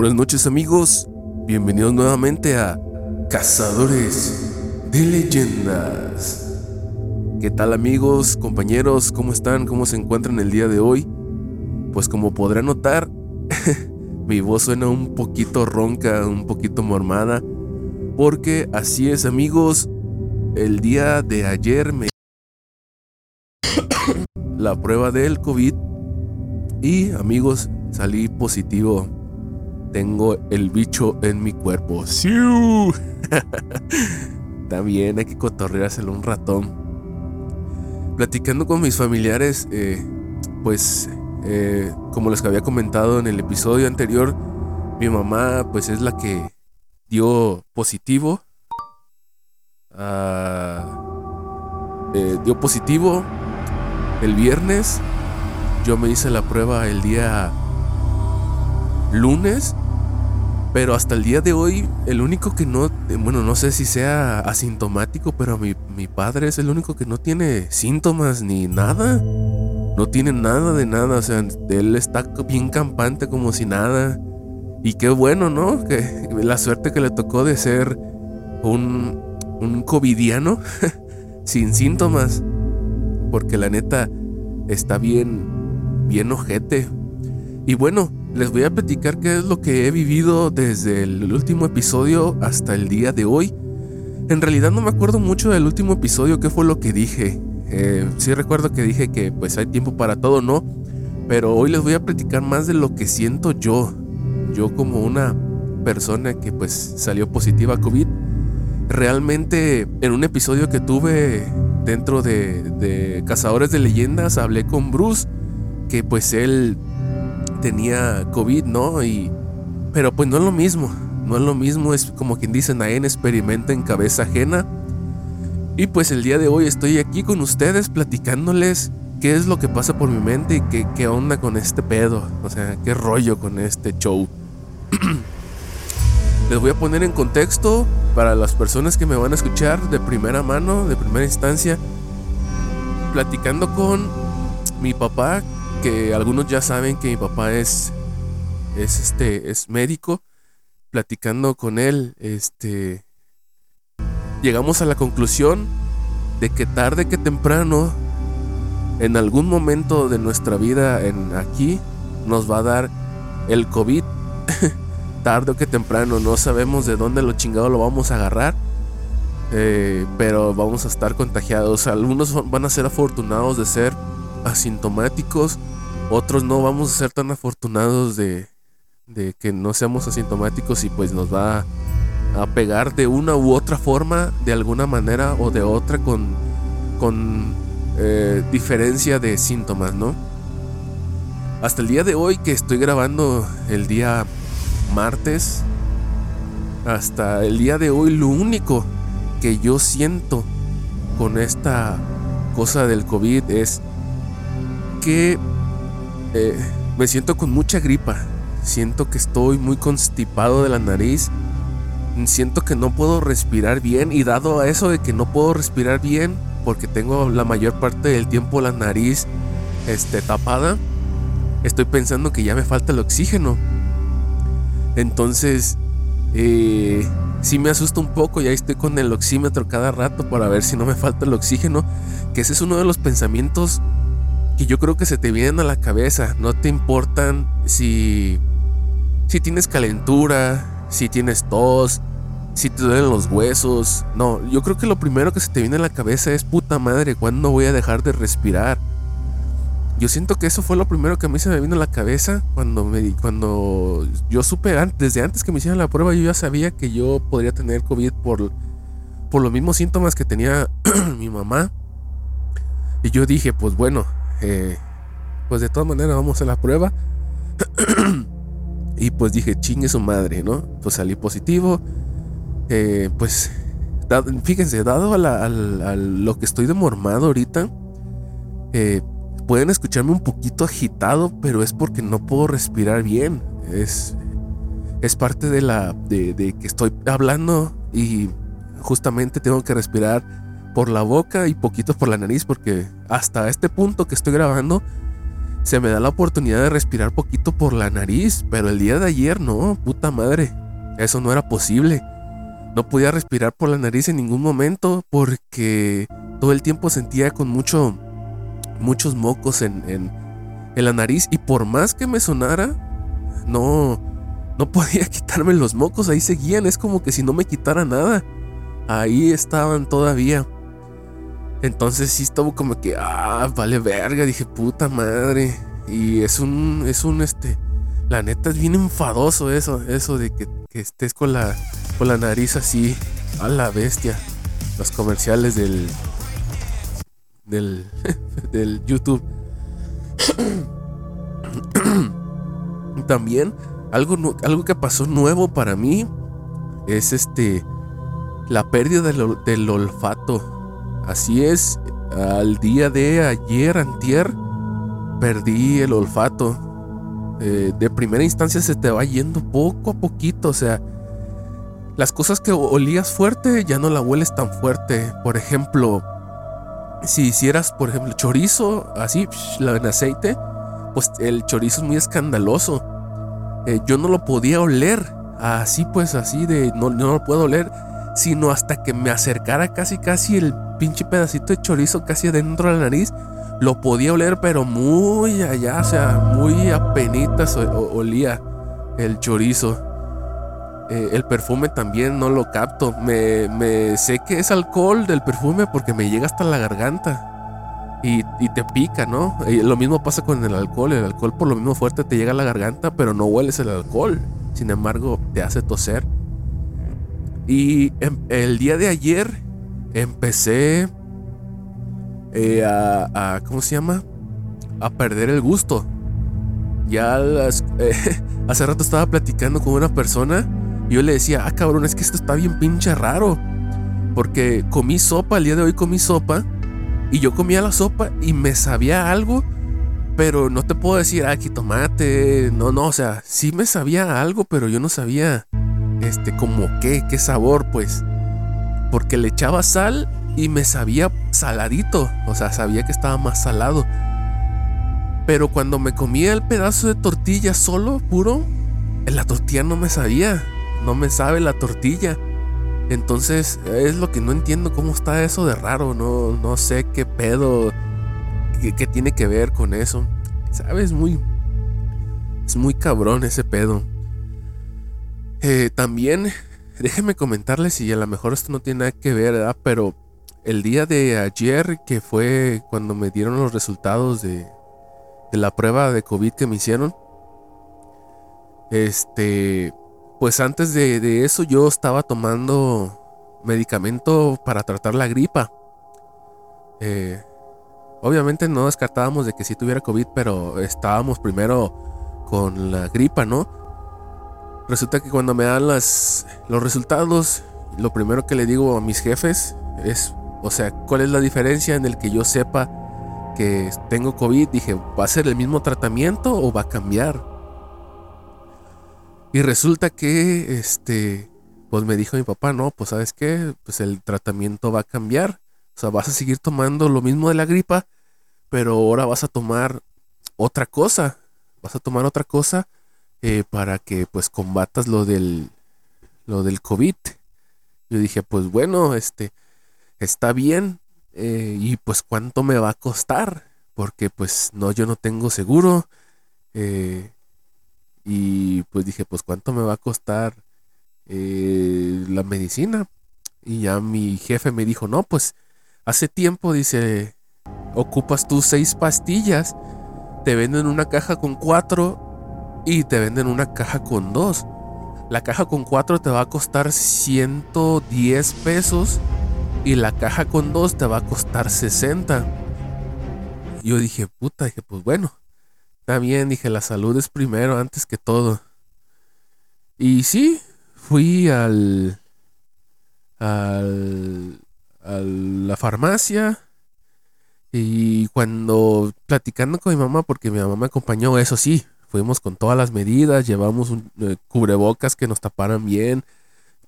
buenas noches amigos, bienvenidos nuevamente a Cazadores de Leyendas. ¿Qué tal amigos, compañeros? ¿Cómo están? ¿Cómo se encuentran el día de hoy? Pues como podrán notar, mi voz suena un poquito ronca, un poquito mormada, porque así es amigos, el día de ayer me la prueba del COVID y amigos salí positivo tengo el bicho en mi cuerpo. ¡Siu! También hay que cotorreárselo un ratón. Platicando con mis familiares, eh, pues eh, como les había comentado en el episodio anterior, mi mamá pues es la que dio positivo. Ah, eh, dio positivo el viernes. Yo me hice la prueba el día lunes pero hasta el día de hoy, el único que no, bueno, no sé si sea asintomático, pero mi, mi padre es el único que no tiene síntomas ni nada. No tiene nada de nada, o sea, él está bien campante como si nada. Y qué bueno, ¿no? Que la suerte que le tocó de ser un, un covidiano sin síntomas. Porque la neta está bien, bien ojete. Y bueno, les voy a platicar qué es lo que he vivido desde el último episodio hasta el día de hoy. En realidad no me acuerdo mucho del último episodio, qué fue lo que dije. Eh, sí recuerdo que dije que pues hay tiempo para todo, ¿no? Pero hoy les voy a platicar más de lo que siento yo. Yo como una persona que pues salió positiva a COVID. Realmente en un episodio que tuve dentro de, de Cazadores de Leyendas hablé con Bruce. Que pues él tenía COVID, ¿no? Y, pero pues no es lo mismo, no es lo mismo, es como quien dice, nadie experimenta en cabeza ajena. Y pues el día de hoy estoy aquí con ustedes platicándoles qué es lo que pasa por mi mente y qué, qué onda con este pedo, o sea, qué rollo con este show. Les voy a poner en contexto para las personas que me van a escuchar de primera mano, de primera instancia, platicando con mi papá que algunos ya saben que mi papá es, es este, es médico. Platicando con él, este, llegamos a la conclusión de que tarde que temprano, en algún momento de nuestra vida en aquí, nos va a dar el COVID. tarde o que temprano, no sabemos de dónde lo chingado lo vamos a agarrar. Eh, pero vamos a estar contagiados. Algunos van a ser afortunados de ser asintomáticos, otros no vamos a ser tan afortunados de, que no seamos asintomáticos y pues nos va a, pegar de una u otra forma, de alguna manera o de otra con, eh, diferencia de síntomas, ¿no? Hasta el día de hoy que estoy grabando el día martes, hasta el día de hoy lo único que yo siento con esta cosa del COVID es que eh, me siento con mucha gripa. Siento que estoy muy constipado de la nariz. Siento que no puedo respirar bien. Y dado a eso de que no puedo respirar bien, porque tengo la mayor parte del tiempo la nariz este, tapada, estoy pensando que ya me falta el oxígeno. Entonces, eh, sí me asusta un poco. Ya estoy con el oxímetro cada rato para ver si no me falta el oxígeno. Que ese es uno de los pensamientos yo creo que se te vienen a la cabeza. No te importan si, si tienes calentura, si tienes tos, si te duelen los huesos. No, yo creo que lo primero que se te viene a la cabeza es puta madre, ¿cuándo voy a dejar de respirar? Yo siento que eso fue lo primero que a mí se me vino a la cabeza cuando me cuando yo supe desde antes que me hicieran la prueba, yo ya sabía que yo podría tener COVID por, por los mismos síntomas que tenía mi mamá. Y yo dije, pues bueno, eh, pues de todas maneras vamos a la prueba. y pues dije, chingue su madre, ¿no? Pues salí positivo. Eh, pues, fíjense, dado a, lo que estoy demormado ahorita, eh, pueden escucharme un poquito agitado, pero es porque no puedo respirar bien. Es, es parte de la de, de que estoy hablando y justamente tengo que respirar por la boca y poquito por la nariz porque hasta este punto que estoy grabando se me da la oportunidad de respirar poquito por la nariz, pero el día de ayer no, puta madre, eso no era posible. No podía respirar por la nariz en ningún momento porque todo el tiempo sentía con mucho, muchos mocos en, en, en la nariz y por más que me sonara, no, no podía quitarme los mocos, ahí seguían, es como que si no me quitara nada, ahí estaban todavía. Entonces sí estaba como que, ah, vale verga, dije, puta madre. Y es un, es un, este, la neta es bien enfadoso eso, eso de que, estés con la, con la nariz así, a la bestia. Los comerciales del, del, del YouTube. También algo, algo que pasó nuevo para mí es este, la pérdida del olfato. Así es, al día de ayer, antier, perdí el olfato. Eh, de primera instancia se te va yendo poco a poquito, o sea, las cosas que olías fuerte ya no la hueles tan fuerte. Por ejemplo, si hicieras, por ejemplo, chorizo así, en aceite, pues el chorizo es muy escandaloso. Eh, yo no lo podía oler, así pues, así de, no, no lo puedo oler, sino hasta que me acercara casi, casi el pinche pedacito de chorizo casi adentro de la nariz, lo podía oler, pero muy allá, o sea, muy apenitas olía el chorizo. Eh, el perfume también no lo capto. Me, sé que es alcohol del perfume porque me llega hasta la garganta. Y, te pica, ¿no? lo mismo pasa con el alcohol. El alcohol por lo mismo fuerte te llega a la garganta, pero no hueles el alcohol. Sin embargo, te hace toser. Y em, el día de ayer empecé eh, a, ¿cómo se llama? A perder el gusto. Ya eh, hace rato estaba platicando con una persona y yo le decía, ah cabrón, es que esto está bien pinche raro. Porque comí sopa, el día de hoy comí sopa y yo comía la sopa y me sabía algo, pero no te puedo decir, ah, aquí tomate, no, no, o sea, sí me sabía algo, pero yo no sabía, este, como qué, qué sabor, pues porque le echaba sal y me sabía saladito, o sea, sabía que estaba más salado. Pero cuando me comía el pedazo de tortilla solo, puro, la tortilla no me sabía, no me sabe la tortilla. Entonces es lo que no entiendo cómo está eso de raro, no, no sé qué pedo, qué, tiene que ver con eso. ¿Sabes? Muy... Es muy cabrón ese pedo. Eh, también Déjenme comentarles si a lo mejor esto no tiene nada que ver, ¿verdad? Pero el día de ayer, que fue cuando me dieron los resultados de, la prueba de COVID que me hicieron, este, pues antes de, eso yo estaba tomando medicamento para tratar la gripa. Eh, obviamente no descartábamos de que sí tuviera COVID, pero estábamos primero con la gripa, ¿no? Resulta que cuando me dan los resultados, lo primero que le digo a mis jefes es, o sea, ¿cuál es la diferencia en el que yo sepa que tengo COVID? Dije, ¿va a ser el mismo tratamiento o va a cambiar? Y resulta que, este, pues me dijo mi papá, no, pues sabes qué, pues el tratamiento va a cambiar. O sea, vas a seguir tomando lo mismo de la gripa, pero ahora vas a tomar otra cosa. Vas a tomar otra cosa eh, para que pues combatas lo del, lo del COVID. Yo dije, pues bueno, este, está bien. Eh, y pues cuánto me va a costar. Porque pues no, yo no tengo seguro. Eh, y pues dije, pues cuánto me va a costar la medicina. Y ya mi jefe me dijo, no, pues hace tiempo, dice, ocupas tú seis pastillas. Te venden una caja con cuatro y te venden una caja con dos. La caja con cuatro te va a costar 110 pesos y la caja con dos te va a costar 60. Yo dije, puta, dije, pues bueno, está bien, dije, la salud es primero antes que todo. Y sí, fui al, al a la farmacia y cuando platicando con mi mamá, porque mi mamá me acompañó, eso sí, fuimos con todas las medidas, llevamos un eh, cubrebocas que nos taparan bien.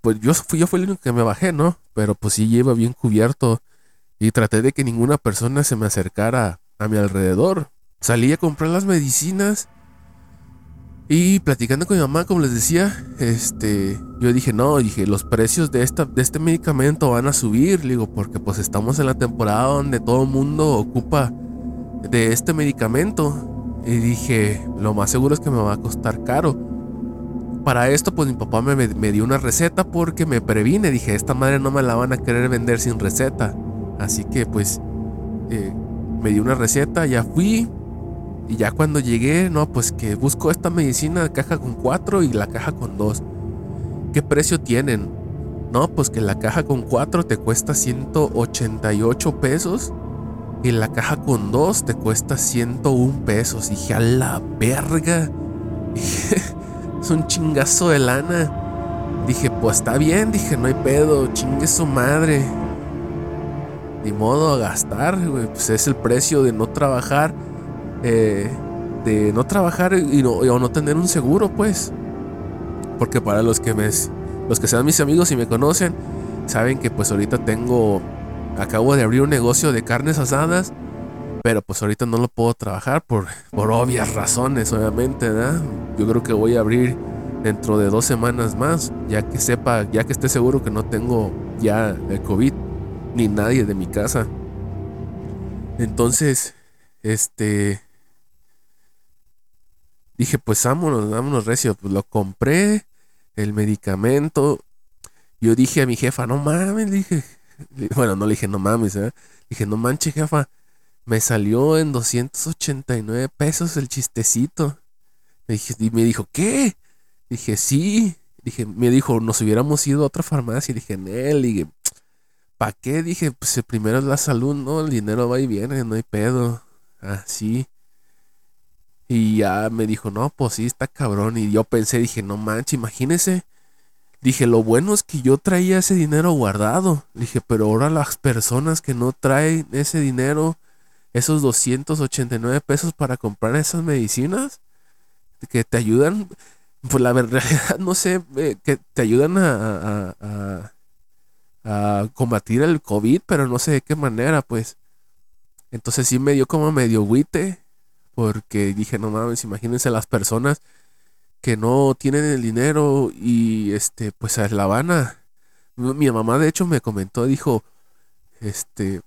Pues yo fui, yo fui el único que me bajé, ¿no? Pero pues sí lleva bien cubierto y traté de que ninguna persona se me acercara a mi alrededor. salí a comprar las medicinas y platicando con mi mamá, como les decía, este, yo dije, no, dije, los precios de, esta, de este medicamento van a subir, digo, porque pues estamos en la temporada donde todo el mundo ocupa de este medicamento. Y dije, lo más seguro es que me va a costar caro. Para esto, pues mi papá me, me dio una receta porque me previne. Dije, esta madre no me la van a querer vender sin receta. Así que pues eh, me dio una receta, ya fui, y ya cuando llegué, no, pues que busco esta medicina caja con 4 y la caja con 2. ¿Qué precio tienen? No, pues que la caja con 4 te cuesta 188 pesos y la caja con 2 te cuesta 101 pesos. Dije, a la verga. es un chingazo de lana. Dije, pues está bien, dije, no hay pedo, chingue su madre. Ni modo a gastar, pues es el precio de no trabajar eh, de no trabajar y no, o no tener un seguro, pues. Porque para los que me, los que sean mis amigos y me conocen, saben que pues ahorita tengo, acabo de abrir un negocio de carnes asadas, pero pues ahorita no lo puedo trabajar por, por obvias razones, obviamente, Yo creo que voy a abrir dentro de dos semanas más, ya que sepa, ya que esté seguro que no tengo ya el COVID, ni nadie de mi casa. Entonces, este, Dije, pues vámonos, vámonos recio. Pues lo compré, el medicamento. Yo dije a mi jefa, no mames, dije. Bueno, no le dije, no mames, ¿eh? Dije, no manches, jefa. Me salió en 289 pesos el chistecito. Me dije, y me dijo, ¿qué? Dije, sí. Dije, me dijo, nos hubiéramos ido a otra farmacia. Dije, en él, dije, ¿para qué? Dije, pues primero es la salud, ¿no? El dinero va y viene, no hay pedo. Así. Ah, y ya me dijo, no, pues sí, está cabrón. Y yo pensé, dije, no manches, imagínese. Dije, lo bueno es que yo traía ese dinero guardado. Dije, pero ahora las personas que no traen ese dinero, esos 289 pesos para comprar esas medicinas, que te ayudan, pues la verdad, no sé, eh, que te ayudan a, combatir el COVID, pero no sé de qué manera, pues. Entonces sí me dio como medio guite porque dije, no mames, imagínense las personas que no tienen el dinero y este, pues a La Habana. Mi mamá de hecho me comentó, dijo, este,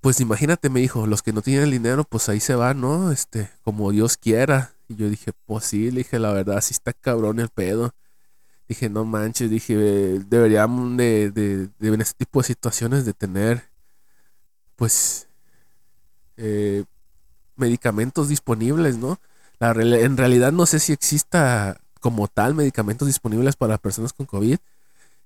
pues imagínate, me dijo, los que no tienen el dinero, pues ahí se van, ¿no? Este, como Dios quiera. Y yo dije, pues sí, le dije, la verdad, sí está cabrón el pedo. Dije, no manches, dije, deberíamos de, de, de en este tipo de situaciones de tener, pues, eh, medicamentos disponibles, ¿no? En realidad no sé si exista como tal medicamentos disponibles para personas con COVID.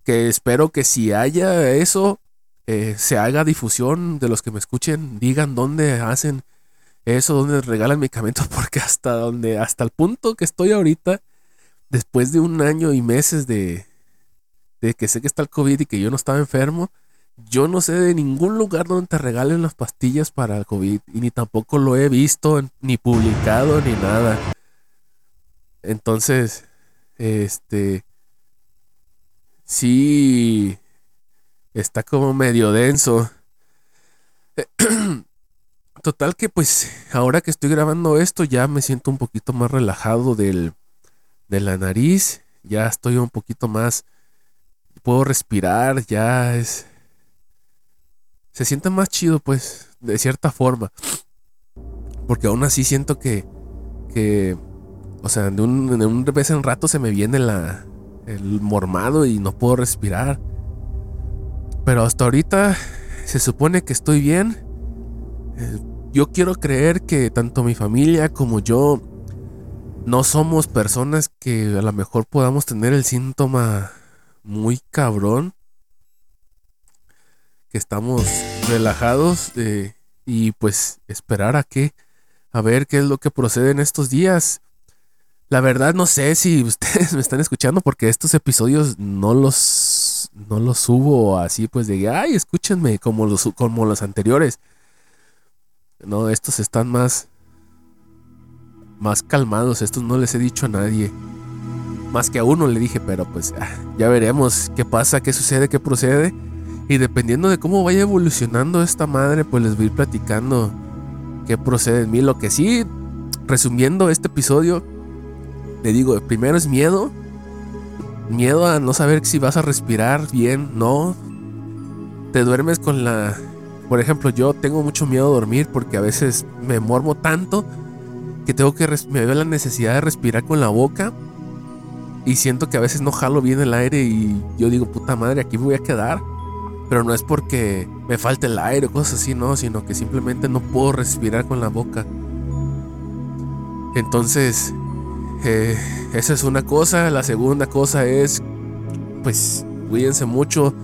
Que espero que si haya eso, eh, se haga difusión de los que me escuchen, digan dónde hacen eso, dónde regalan medicamentos, porque hasta donde, hasta el punto que estoy ahorita, después de un año y meses de, de que sé que está el COVID y que yo no estaba enfermo, yo no sé de ningún lugar donde te regalen las pastillas para el COVID y ni tampoco lo he visto ni publicado ni nada. Entonces, este sí está como medio denso. Total que pues ahora que estoy grabando esto ya me siento un poquito más relajado del, de la nariz, ya estoy un poquito más puedo respirar, ya es se siente más chido, pues, de cierta forma. Porque aún así siento que, que o sea, de un, de un vez en rato se me viene la, el mormado y no puedo respirar. Pero hasta ahorita se supone que estoy bien. Eh, yo quiero creer que tanto mi familia como yo no somos personas que a lo mejor podamos tener el síntoma muy cabrón que estamos relajados eh, y pues esperar a que a ver qué es lo que procede en estos días. La verdad no sé si ustedes me están escuchando porque estos episodios no los no los subo así pues de ay, escúchenme como los como los anteriores. No, estos están más más calmados, estos no les he dicho a nadie. Más que a uno le dije, pero pues ya veremos qué pasa, qué sucede, qué procede. Y dependiendo de cómo vaya evolucionando esta madre, pues les voy a ir platicando qué procede en mí. Lo que sí, resumiendo este episodio, le digo, primero es miedo. Miedo a no saber si vas a respirar bien, no. Te duermes con la... Por ejemplo, yo tengo mucho miedo a dormir porque a veces me mormo tanto que tengo que... Me veo la necesidad de respirar con la boca y siento que a veces no jalo bien el aire y yo digo, puta madre, aquí me voy a quedar. Pero no es porque me falte el aire o cosas así, no, sino que simplemente no puedo respirar con la boca. Entonces, eh, esa es una cosa. La segunda cosa es, pues, cuídense mucho.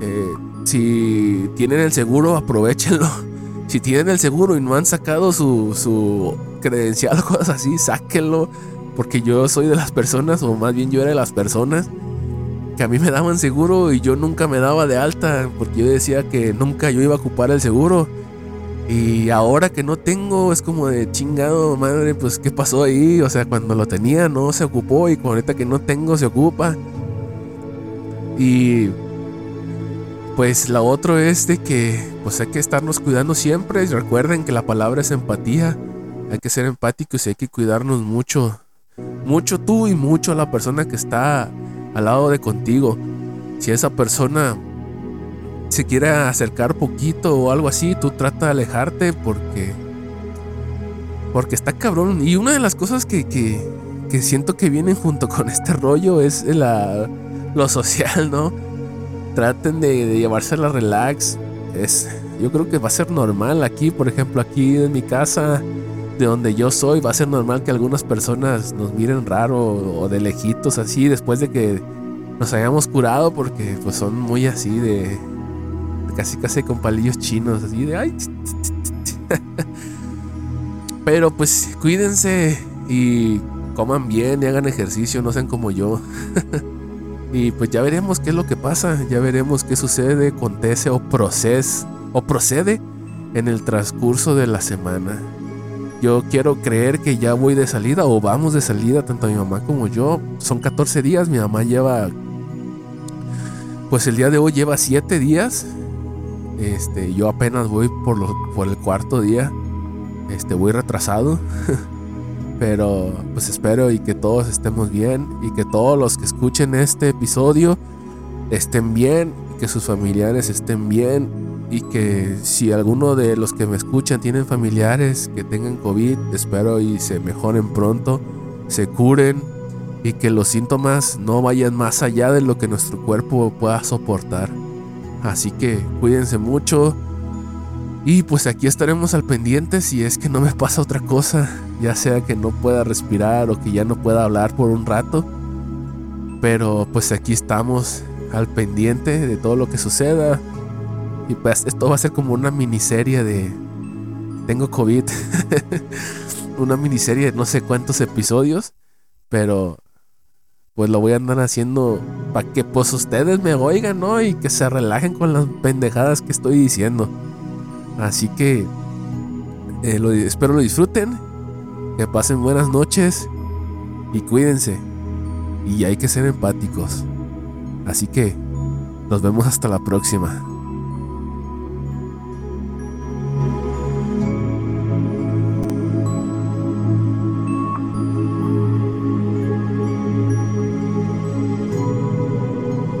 Eh, si tienen el seguro, aprovechenlo. Si tienen el seguro y no han sacado su, su credencial o cosas así, sáquenlo porque yo soy de las personas, o más bien yo era de las personas, que a mí me daban seguro y yo nunca me daba de alta, porque yo decía que nunca yo iba a ocupar el seguro. Y ahora que no tengo, es como de chingado, madre, pues qué pasó ahí. O sea, cuando lo tenía no se ocupó y ahorita que no tengo se ocupa. Y pues la otra es de que pues hay que estarnos cuidando siempre. Recuerden que la palabra es empatía. Hay que ser empáticos y hay que cuidarnos mucho mucho tú y mucho la persona que está al lado de contigo. Si esa persona se quiere acercar poquito o algo así, tú trata de alejarte porque porque está cabrón. Y una de las cosas que, que, siento que vienen junto con este rollo es la, lo social, ¿no? Traten de, de llevársela relax. Es, yo creo que va a ser normal aquí, por ejemplo, aquí en mi casa de donde yo soy, va a ser normal que algunas personas nos miren raro o de lejitos así después de que nos hayamos curado porque pues son muy así de, casi casi con palillos chinos, así de ay. Pero pues cuídense y coman bien y hagan ejercicio, no sean como yo. y pues ya veremos qué es lo que pasa, ya veremos qué sucede, acontece o procede o procede en el transcurso de la semana. Yo quiero creer que ya voy de salida o vamos de salida, tanto mi mamá como yo. Son 14 días, mi mamá lleva, pues el día de hoy lleva 7 días. Este, yo apenas voy por, por el cuarto día. Este, voy retrasado. Pero pues espero y que todos estemos bien y que todos los que escuchen este episodio estén bien, y que sus familiares estén bien y que si alguno de los que me escuchan tienen familiares que tengan COVID, espero y se mejoren pronto, se curen y que los síntomas no vayan más allá de lo que nuestro cuerpo pueda soportar. Así que cuídense mucho y pues aquí estaremos al pendiente si es que no me pasa otra cosa, ya sea que no pueda respirar o que ya no pueda hablar por un rato. Pero pues aquí estamos al pendiente de todo lo que suceda. Y pues esto va a ser como una miniserie de... Tengo COVID. una miniserie de no sé cuántos episodios. Pero pues lo voy a andar haciendo para que pues ustedes me oigan, ¿no? Y que se relajen con las pendejadas que estoy diciendo. Así que eh, espero lo disfruten. Que pasen buenas noches. Y cuídense. Y hay que ser empáticos. Así que nos vemos hasta la próxima.